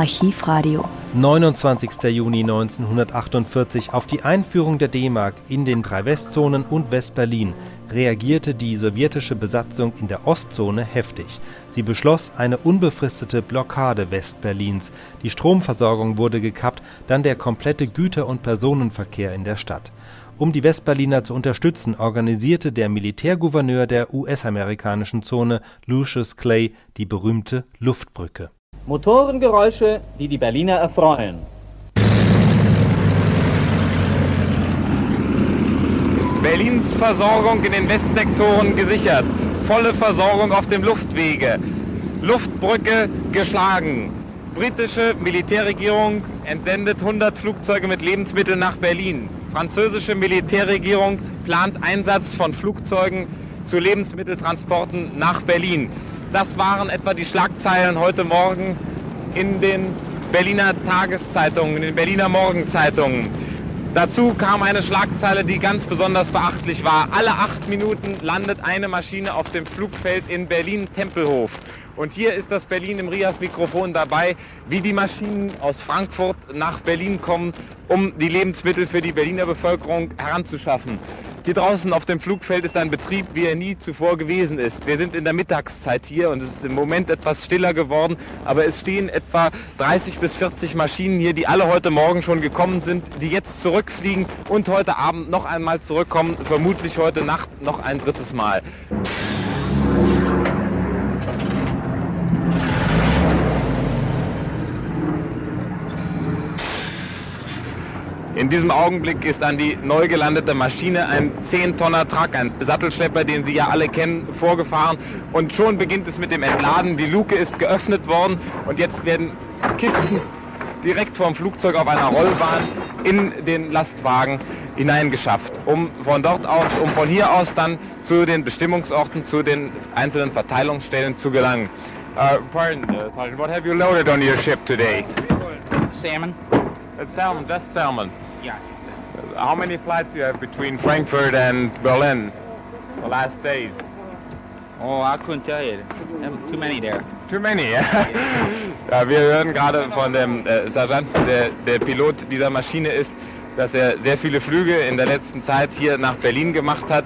Archivradio. 29. Juni 1948 auf die Einführung der D-Mark in den drei Westzonen und West-Berlin reagierte die sowjetische Besatzung in der Ostzone heftig. Sie beschloss eine unbefristete Blockade West-Berlins. Die Stromversorgung wurde gekappt, dann der komplette Güter- und Personenverkehr in der Stadt. Um die Westberliner zu unterstützen, organisierte der Militärgouverneur der US-amerikanischen Zone, Lucius Clay, die berühmte Luftbrücke. Motorengeräusche, die die Berliner erfreuen. Berlins Versorgung in den Westsektoren gesichert. Volle Versorgung auf dem Luftwege. Luftbrücke geschlagen. Britische Militärregierung entsendet 100 Flugzeuge mit Lebensmitteln nach Berlin. Französische Militärregierung plant Einsatz von Flugzeugen zu Lebensmitteltransporten nach Berlin. Das waren etwa die Schlagzeilen heute Morgen in den Berliner Tageszeitungen, in den Berliner Morgenzeitungen. Dazu kam eine Schlagzeile, die ganz besonders beachtlich war. Alle acht Minuten landet eine Maschine auf dem Flugfeld in Berlin-Tempelhof. Und hier ist das Berlin im Rias-Mikrofon dabei, wie die Maschinen aus Frankfurt nach Berlin kommen, um die Lebensmittel für die Berliner Bevölkerung heranzuschaffen. Hier draußen auf dem Flugfeld ist ein Betrieb, wie er nie zuvor gewesen ist. Wir sind in der Mittagszeit hier und es ist im Moment etwas stiller geworden, aber es stehen etwa 30 bis 40 Maschinen hier, die alle heute Morgen schon gekommen sind, die jetzt zurückfliegen und heute Abend noch einmal zurückkommen, vermutlich heute Nacht noch ein drittes Mal. In diesem Augenblick ist an die neu gelandete Maschine ein 10-Tonner Truck, ein Sattelschlepper, den Sie ja alle kennen, vorgefahren. Und schon beginnt es mit dem Entladen. Die Luke ist geöffnet worden und jetzt werden Kisten direkt vom Flugzeug auf einer Rollbahn in den Lastwagen hineingeschafft, um von dort aus, um von hier aus dann zu den Bestimmungsorten, zu den einzelnen Verteilungsstellen zu gelangen. Uh, pardon, uh, Sergeant, what have you loaded on your ship today? Salmon. It's salmon, just salmon. Yeah. How many flights you have between Frankfurt and Berlin the last days? Oh, I couldn't tell you. Too many there. Too many, ja. ja wir hören gerade von dem äh, Sergeant, der, der Pilot dieser Maschine ist, dass er sehr viele Flüge in der letzten Zeit hier nach Berlin gemacht hat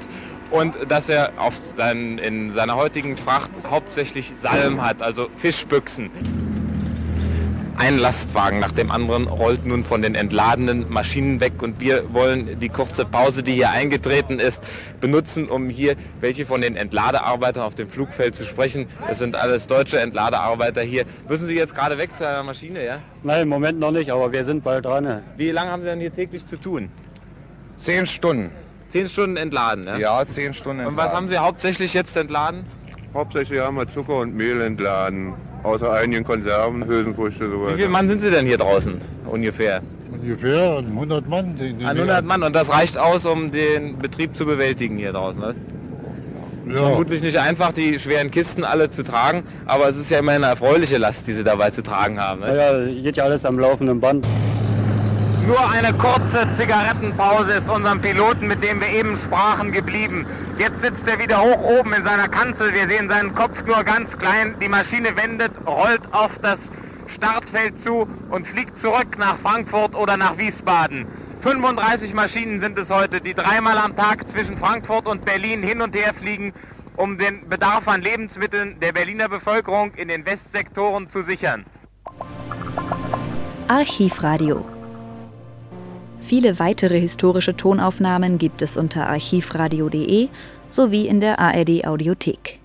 und dass er auf sein, in seiner heutigen Fracht hauptsächlich Salm hat, also Fischbüchsen. Ein Lastwagen nach dem anderen rollt nun von den entladenen Maschinen weg und wir wollen die kurze Pause, die hier eingetreten ist, benutzen, um hier welche von den Entladearbeitern auf dem Flugfeld zu sprechen. Das sind alles deutsche Entladearbeiter hier. Müssen Sie jetzt gerade weg zu einer Maschine, ja? Nein, im Moment noch nicht, aber wir sind bald dran. Wie lange haben Sie denn hier täglich zu tun? Zehn Stunden. Zehn Stunden entladen, ja? Ja, zehn Stunden. Und was haben Sie hauptsächlich jetzt entladen? Hauptsächlich haben wir Zucker und Mehl entladen. Außer einigen Konserven, Hülsenfrüchte, so Wie weiter. viele Mann sind Sie denn hier draußen ungefähr? Ungefähr 100 Mann. Die, die 100 Mann und das reicht aus, um den Betrieb zu bewältigen hier draußen, was? Ja, Vermutlich nicht einfach, die schweren Kisten alle zu tragen, aber es ist ja immer eine erfreuliche Last, die Sie dabei zu tragen haben. Ne? Naja, geht ja alles am laufenden Band. Nur eine kurze Zigarettenpause ist unserem Piloten, mit dem wir eben sprachen, geblieben. Jetzt sitzt er wieder hoch oben in seiner Kanzel. Wir sehen seinen Kopf nur ganz klein. Die Maschine wendet, rollt auf das Startfeld zu und fliegt zurück nach Frankfurt oder nach Wiesbaden. 35 Maschinen sind es heute, die dreimal am Tag zwischen Frankfurt und Berlin hin und her fliegen, um den Bedarf an Lebensmitteln der Berliner Bevölkerung in den Westsektoren zu sichern. Archivradio. Viele weitere historische Tonaufnahmen gibt es unter archivradio.de sowie in der ARD Audiothek.